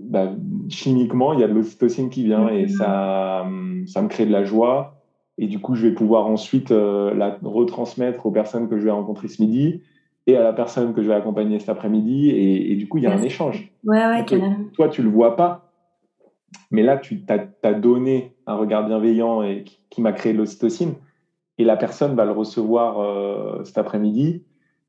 bah, chimiquement, il y a de l'ocytocine qui vient et ça, ça me crée de la joie. Et du coup, je vais pouvoir ensuite la retransmettre aux personnes que je vais rencontrer ce midi et à la personne que je vais accompagner cet après-midi. Et, du coup, il y a un échange. Ouais, ouais, Toi, tu le vois pas, mais là, tu as, donné un regard bienveillant et qui, m'a créé de l'ocytocine. Et la personne va le recevoir euh, cet après-midi.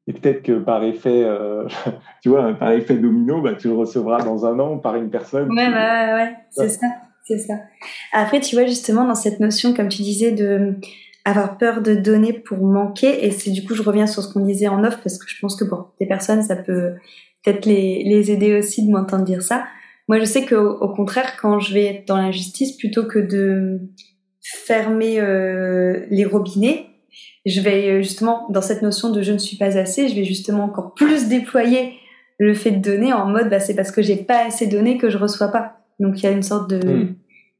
Et peut-être que par effet, euh, tu vois, par effet domino, bah, tu le recevras dans un an par une personne. Ouais, ouais, ouais, c'est ça, c'est ça. Après, tu vois, justement, dans cette notion, comme tu disais, de avoir peur de donner pour manquer, et c'est du coup, je reviens sur ce qu'on disait en off, parce que je pense que pour des personnes, ça peut peut-être les, les aider aussi de m'entendre dire ça. Moi, je sais qu'au au contraire, quand je vais être dans l'injustice, plutôt que de fermer euh, les robinets, je vais euh, justement, dans cette notion de je ne suis pas assez, je vais justement encore plus déployer le fait de donner en mode bah, c'est parce que j'ai pas assez donné que je reçois pas. Donc il y a une sorte de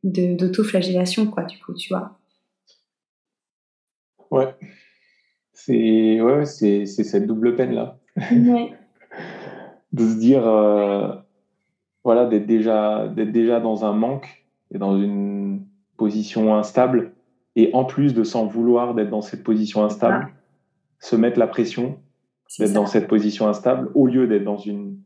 hmm. d'auto-flagellation, quoi, du coup, tu vois. Ouais. C'est ouais, c'est cette double peine là. Ouais. de se dire euh, voilà, d'être déjà, d'être déjà dans un manque et dans une position instable, et en plus de s'en vouloir d'être dans cette position instable, se mettre la pression d'être dans cette position instable au lieu d'être dans une,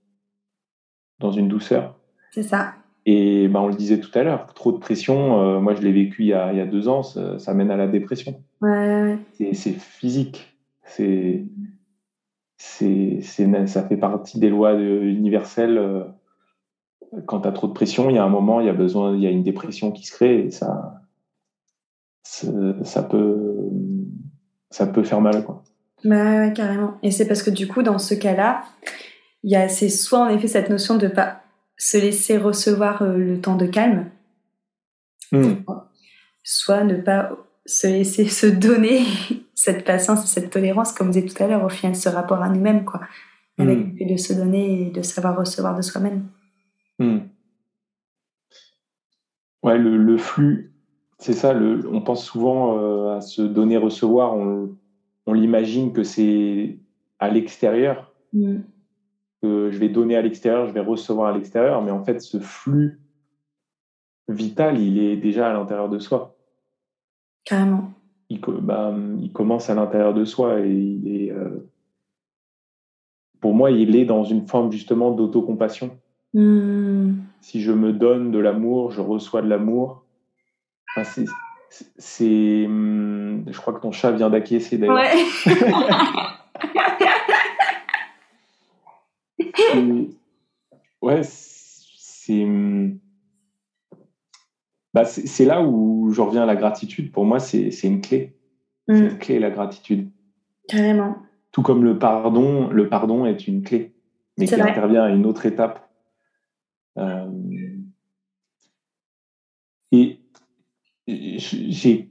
dans une douceur. C'est ça. Et ben, on le disait tout à l'heure, trop de pression, euh, moi je l'ai vécu il y, a, il y, a, deux ans, ça, mène à la dépression. Ouais. C'est physique. C'est, c'est, ça fait partie des lois universelles. Euh, quand tu as trop de pression, il y a un moment, il y a besoin, il y a une dépression qui se crée et ça, ça peut, ça peut faire mal, quoi. Bah ouais, carrément. Et c'est parce que du coup, dans ce cas-là, il y a c'est soit en effet cette notion de pas se laisser recevoir euh, le temps de calme, hmm. soit ne pas se laisser se donner cette patience et cette tolérance, comme vous disait tout à l'heure, au final, ce rapport à nous-mêmes, quoi. Avec hmm. de se donner et de savoir recevoir de soi-même. Hmm. Ouais, le, flux, c'est ça, le, on pense souvent euh, à se donner, recevoir, on, on l'imagine que c'est à l'extérieur, mm. que je vais donner à l'extérieur, je vais recevoir à l'extérieur, mais en fait, ce flux vital, il est déjà à l'intérieur de soi. Carrément. Il, bah, il commence à l'intérieur de soi et il est, euh, pour moi, il est dans une forme justement d'autocompassion. Mm. Si je me donne de l'amour, je reçois de l'amour. Enfin, c'est. Je crois que ton chat vient d'acquiescer d'ailleurs. Ouais. ouais, c'est. Bah, c'est là où je reviens à la gratitude. Pour moi, c'est une clé. C'est une mm. clé, la gratitude. Carrément. Tout comme le pardon, le pardon est une clé, mais qui intervient à une autre étape. Euh, et j'ai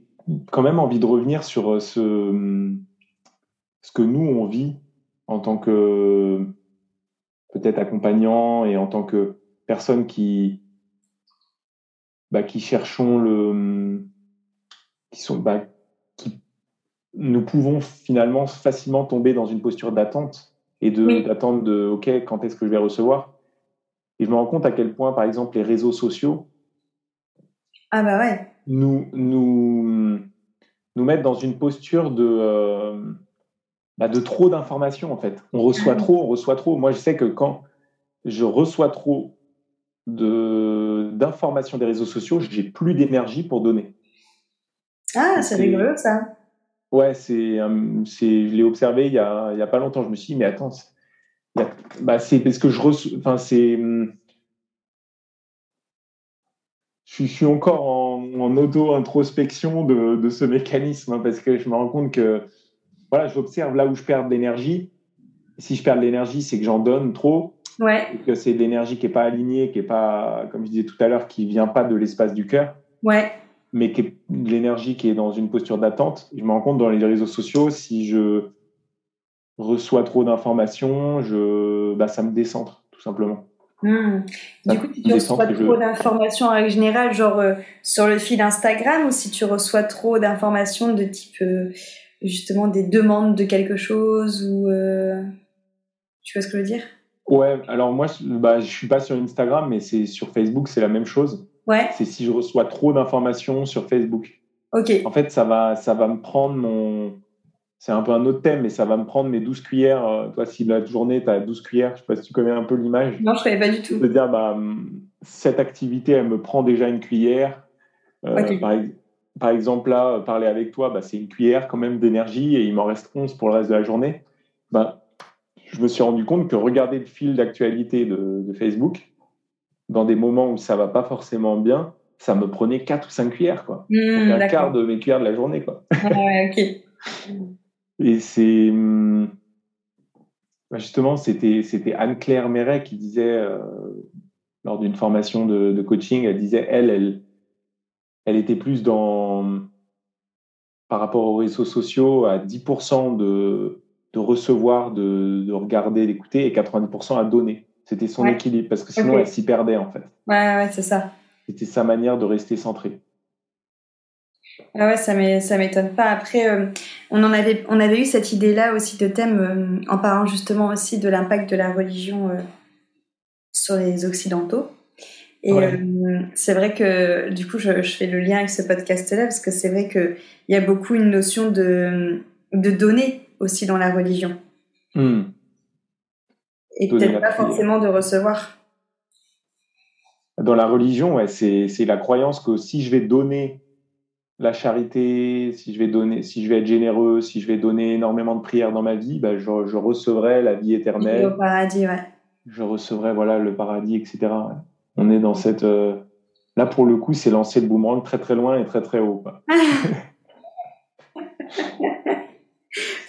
quand même envie de revenir sur euh, ce, ce que nous, on vit en tant que peut-être accompagnant et en tant que personne qui, bah, qui cherchons le. qui sont. Bah, qui, nous pouvons finalement facilement tomber dans une posture d'attente et d'attendre de, OK, quand est-ce que je vais recevoir? Et je me rends compte à quel point, par exemple, les réseaux sociaux. Ah bah ouais nous, nous, nous mettre dans une posture de, euh, bah, de trop d'informations, en fait. On reçoit trop, on reçoit trop. Moi, je sais que quand je reçois trop d'informations des réseaux sociaux, j'ai plus d'énergie pour donner. Ah, c'est rigolo, ça. Ouais, c'est, euh, c'est, je l'ai observé il y, a, il y a pas longtemps. Je me suis dit, mais attends, bah, c'est parce que je reçois, enfin, c'est, je, suis encore en, auto-introspection de, ce mécanisme hein, parce que je me rends compte que voilà, j'observe là où je perds de l'énergie. Si je perds de l'énergie, c'est que j'en donne trop. Ouais. que c'est de l'énergie qui n'est pas alignée, qui n'est pas, comme je disais tout à l'heure, qui vient pas de l'espace du cœur. Ouais. Mais qui est de l'énergie qui est dans une posture d'attente. Je me rends compte dans les réseaux sociaux, si je reçois trop d'informations, je, bah, ça me décentre, tout simplement. Hmm. Du coup, si tu reçois trop d'informations en règle générale, genre euh, sur le fil Instagram, ou si tu reçois trop d'informations de type euh, justement des demandes de quelque chose, ou euh, tu vois ce que je veux dire? Ouais, alors moi, bah, je suis pas sur Instagram, mais c'est sur Facebook, c'est la même chose. Ouais. C'est si je reçois trop d'informations sur Facebook. Ok. En fait, ça va, ça va me prendre mon, c'est un peu un autre thème, mais ça va me prendre mes 12 cuillères. Euh, toi, si la journée, tu as 12 cuillères, je sais pas si tu connais un peu l'image. Non, je ne savais pas du tout. De dire, bah, cette activité, elle me prend déjà une cuillère. Euh, par, exemple, là, parler avec toi, bah, c'est une cuillère quand même d'énergie et il m'en reste 11 pour le reste de la journée. Bah, je me suis rendu compte que regarder le fil d'actualité de, Facebook, dans des moments où ça va pas forcément bien, ça me prenait 4 ou 5 cuillères. Quoi. Mmh, un quart de mes cuillères de la journée. Quoi. ouais, ok. Et c'est hum, bah, justement, c'était Anne-Claire Méret qui disait euh, lors d'une formation de, coaching, elle disait elle, elle, elle était plus dans par rapport aux réseaux sociaux à 10% de, de recevoir, de, de regarder, d'écouter et 90% à donner. C'était son équilibre parce que sinon elle s'y perdait en fait. Ouais, ouais, c'est ça. C'était sa manière de rester centrée. Ah ouais, ça m'étonne pas. Après, euh, on en avait, on avait eu cette idée-là aussi de thème euh, en parlant justement aussi de l'impact de la religion euh, sur les occidentaux. Et c'est vrai que du coup, je, fais le lien avec ce podcast-là parce que c'est vrai qu'il y a beaucoup une notion de, de donner aussi dans la religion. Hmm. Et peut-être pas forcément de recevoir. Dans la religion, ouais, c'est la croyance que si je vais donner la charité, si je vais donner, si je vais être généreux, si je vais donner énormément de prières dans ma vie, bah, je, recevrai la vie éternelle. Le paradis, ouais. Je recevrai voilà le paradis, etc. On est dans cette euh, là pour le coup, c'est lancer le boomerang très très loin et très très haut.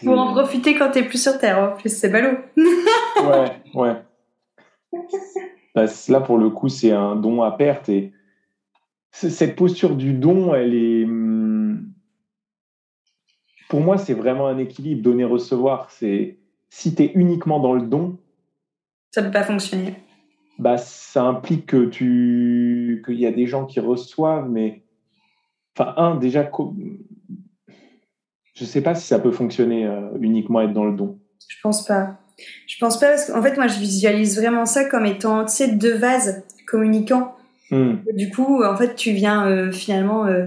Pour en profiter quand t'es plus sur Terre, en plus, c'est ballot. ouais, ouais. Bah, là, pour le coup, c'est un don à perte. Et cette posture du don, elle est. Hmm, pour moi, c'est vraiment un équilibre, donner-recevoir. C'est si tu es uniquement dans le don. Ça ne peut pas fonctionner. Bah, ça implique que tu qu'il y a des gens qui reçoivent, mais. Enfin, un, déjà, je ne sais pas si ça peut fonctionner euh, uniquement être dans le don. Je pense pas. Je pense pas parce qu'en fait, moi, je visualise vraiment ça comme étant, tu sais, deux vases communicants. Hmm. Du coup, en fait, tu viens euh, finalement euh,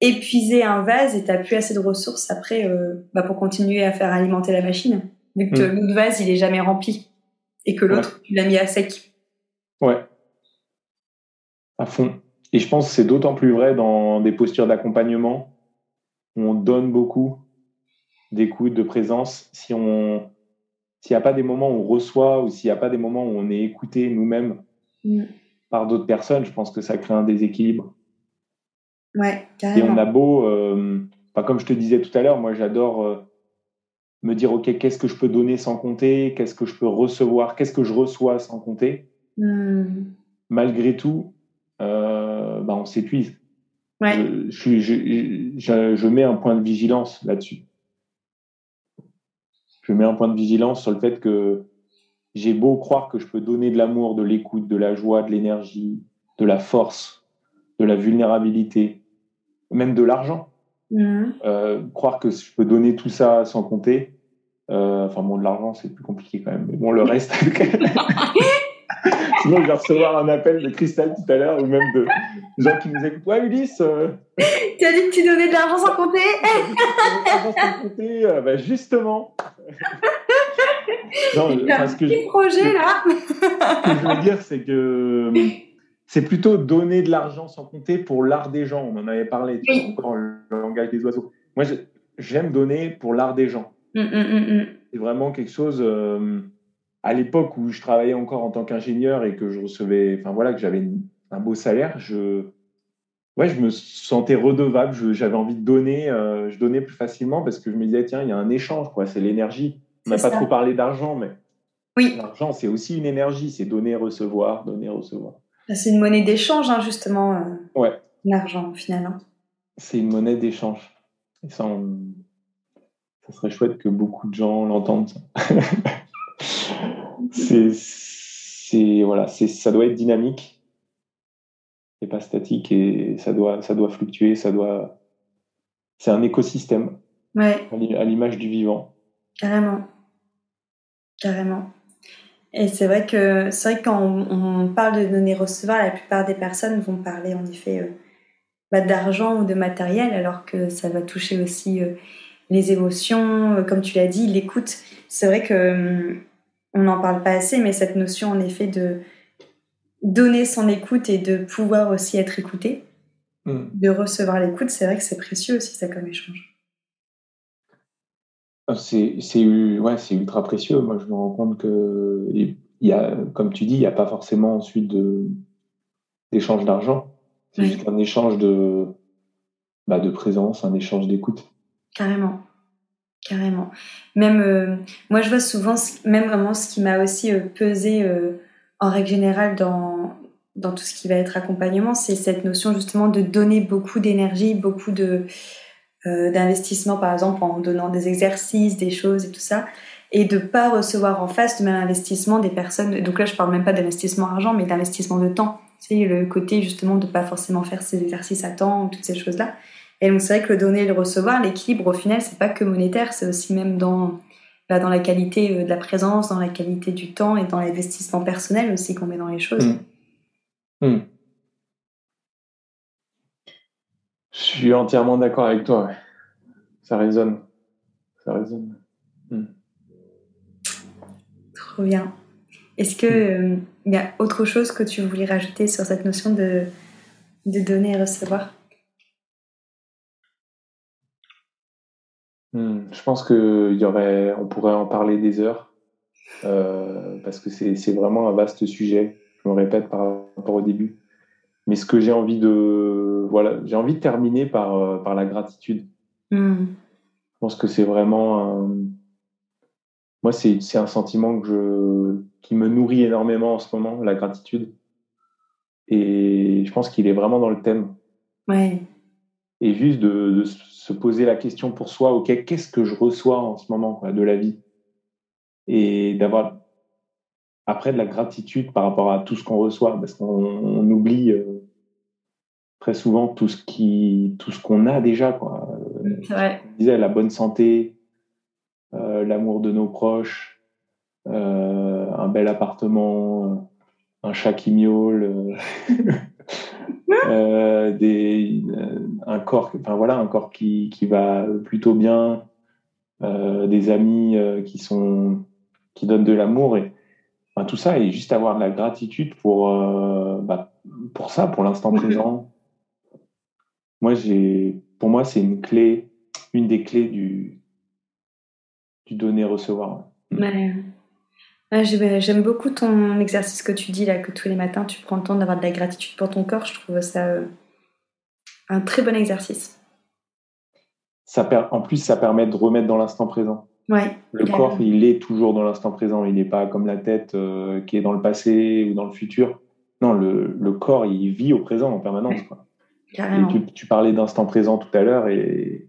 épuiser un vase et t'as plus assez de ressources après bah, pour continuer à faire alimenter la machine. Vu que hmm. l'autre vase, il est jamais rempli et que l'autre, tu l'as mis à sec. Ouais. À fond. Et je pense que c'est d'autant plus vrai dans des postures d'accompagnement on donne beaucoup d'écoute, de présence, si on s'il n'y a pas des moments où on reçoit ou s'il n'y a pas des moments où on est écouté nous-mêmes mm. Par d'autres personnes, je pense que ça crée un déséquilibre. Ouais, carrément. Et on a beau, euh, comme je te disais tout à l'heure, moi j'adore euh, me dire, OK, qu'est-ce que je peux donner sans compter? Qu'est-ce que je peux recevoir? Qu'est-ce que je reçois sans compter? Mm. Malgré tout, euh, bah, on s'épuise. Je, mets un point de vigilance là-dessus. Je mets un point de vigilance sur le fait que j'ai beau croire que je peux donner de l'amour, de l'écoute, de la joie, de l'énergie, de la force, de la vulnérabilité, même de l'argent. Mmh. Euh, croire que je peux donner tout ça sans compter. Euh, enfin bon, de l'argent, c'est plus compliqué quand même. Mais bon, le reste. Sinon, je vais recevoir un appel de Cristal tout à l'heure ou même de gens qui nous écoutent. Ouais, Ulysse. Euh, tu as dit que tu donnais de l'argent sans compter sans compter, bah, justement. Non, Il y a un petit projet là. ce que je veux dire, c'est que c'est plutôt donner de l'argent sans compter pour l'art des gens. On en avait parlé oui. dans le langage des oiseaux. Moi, j'aime donner pour l'art des gens. Mm, mm, mm, c'est vraiment quelque chose. Euh, à l'époque où je travaillais encore en tant qu'ingénieur et que je recevais, enfin voilà, que j'avais un beau salaire, je, ouais, je me sentais redevable. J'avais envie de donner, euh, je donnais plus facilement parce que je me disais tiens, il y a un échange, quoi. C'est l'énergie. On n'a pas trop parlé d'argent, mais oui. l'argent, c'est aussi une énergie. C'est donner, recevoir, donner, recevoir. C'est une monnaie d'échange, hein, justement. Euh, ouais. L'argent, finalement. C'est une monnaie d'échange. Et ça, ça serait chouette que beaucoup de gens l'entendent. c'est voilà, ça doit être dynamique, et pas statique et ça doit ça doit fluctuer, ça doit c'est un écosystème ouais. à l'image du vivant. Carrément, carrément. Et c'est vrai que c'est vrai que quand on, parle de donner recevoir, la plupart des personnes vont parler en effet euh, bah, d'argent ou de matériel, alors que ça va toucher aussi euh, les émotions, euh, comme tu l'as dit, l'écoute. C'est vrai que hum, on n'en parle pas assez, mais cette notion en effet de donner son écoute et de pouvoir aussi être écouté, hmm. de recevoir l'écoute, c'est vrai que c'est précieux aussi ça comme échange. C'est ouais, ultra précieux. Moi, je me rends compte que, y a, comme tu dis, il n'y a pas forcément ensuite d'échange d'argent. C'est juste un échange de, bah, de présence, un échange d'écoute. Carrément carrément. Même euh, moi, je vois souvent, même vraiment ce qui m'a aussi euh, pesé euh, en règle générale dans dans tout ce qui va être accompagnement, c'est cette notion justement de donner beaucoup d'énergie, beaucoup de d'investissement, par exemple en donnant des exercices, des choses et tout ça, et de pas recevoir en face de même investissement des personnes. Donc là, je parle même pas d'investissement argent, mais d'investissement de temps. C'est le côté justement de pas forcément faire ces exercices à temps, toutes ces choses là et donc c'est vrai que le donner et le recevoir, l'équilibre au final, c'est pas que monétaire, c'est aussi même dans, bah, dans la qualité euh, de la présence, dans la qualité du temps et dans l'investissement personnel aussi qu'on met dans les choses. Mmh. Mmh. Je suis entièrement d'accord avec toi. Ça résonne. Ça résonne. Mmh. Trop bien. Est-ce qu'il euh, y a autre chose que tu voulais rajouter sur cette notion de, de donner et recevoir? Hmm, je pense qu'il y aurait, on pourrait en parler des heures, euh, parce que c'est vraiment un vaste sujet. Je me répète par rapport au début. Mais ce que j'ai envie de, voilà, j'ai envie de terminer par, euh, par la gratitude. Hmm. pense que c'est vraiment un... Moi, c'est un sentiment que je... qui me nourrit énormément en ce moment, la gratitude. Et je pense qu'il est vraiment dans le thème. Ouais. Et juste de, se poser la question pour soi, OK, qu'est-ce que je reçois en ce moment de la vie? Et d'avoir après de la gratitude par rapport à tout ce qu'on reçoit, parce qu'on oublie euh, très souvent tout ce qui, tout ce qu'on a déjà, quoi. Ouais. Disait la bonne santé, euh, l'amour de nos proches, euh, un bel appartement, un chat qui miaule, des, un corps, enfin voilà, un corps qui, qui va plutôt bien, des amis qui sont, qui donnent de l'amour et tout ça et juste avoir de la gratitude pour, euh, bah, pour ça, pour l'instant présent. Moi, j'ai, pour moi, c'est une clé, une des clés du, du donner-recevoir. J'aime beaucoup ton exercice que tu dis là, que tous les matins tu prends le temps d'avoir de la gratitude pour ton corps. Je trouve ça euh, un très bon exercice. Ça en plus, ça permet de remettre dans l'instant présent. Ouais, le corps, il est toujours dans l'instant présent. Il n'est pas comme la tête euh, qui est dans le passé ou dans le futur. Non, le, le corps, il vit au présent en permanence. Quoi. Tu, parlais d'instant présent tout à l'heure. Et,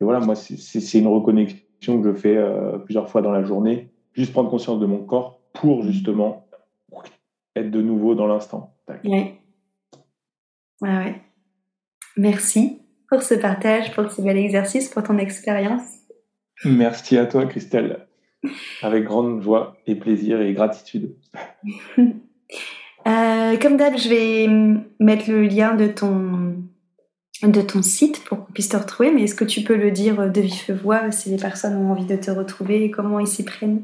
voilà, moi, c'est une reconnexion que je fais euh, plusieurs fois dans la journée. Juste prendre conscience de mon corps pour justement être de nouveau dans l'instant. Ouais. Ouais, ouais. Merci pour ce partage, pour ce bel exercice, pour ton expérience. Merci à toi, Christelle. Avec grande joie et plaisir et gratitude. Euh, comme d'hab, je vais mettre le lien de ton, de ton site pour qu'on puisse te retrouver, mais est-ce que tu peux le dire de vive voix si les personnes ont envie de te retrouver et comment ils s'y prennent?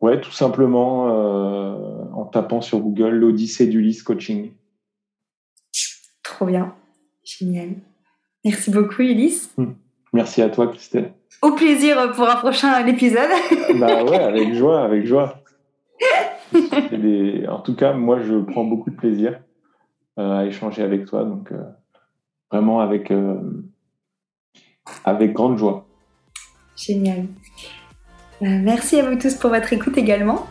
Ouais, tout simplement euh, en tapant sur Google l'Odyssée du Lys Coaching. Trop bien, génial. Merci beaucoup, Ulysse. Hmm. Merci à toi, Christelle. Au plaisir pour un prochain épisode. bah ouais, avec joie, avec joie. En tout cas, moi, je prends beaucoup de plaisir euh, à échanger avec toi, donc euh, vraiment avec, euh, avec grande joie. Génial. merci à vous tous pour votre écoute également.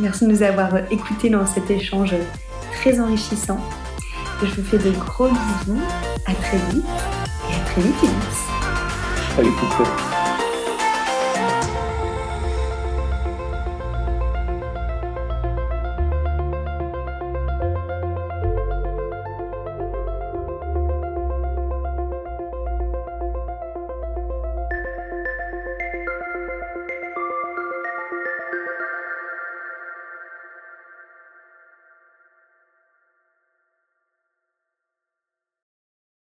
Merci de nous avoir écoutés dans cet échange très enrichissant. Je vous fais de gros bisous. À très vite. Et à très vite, Inès. Salut,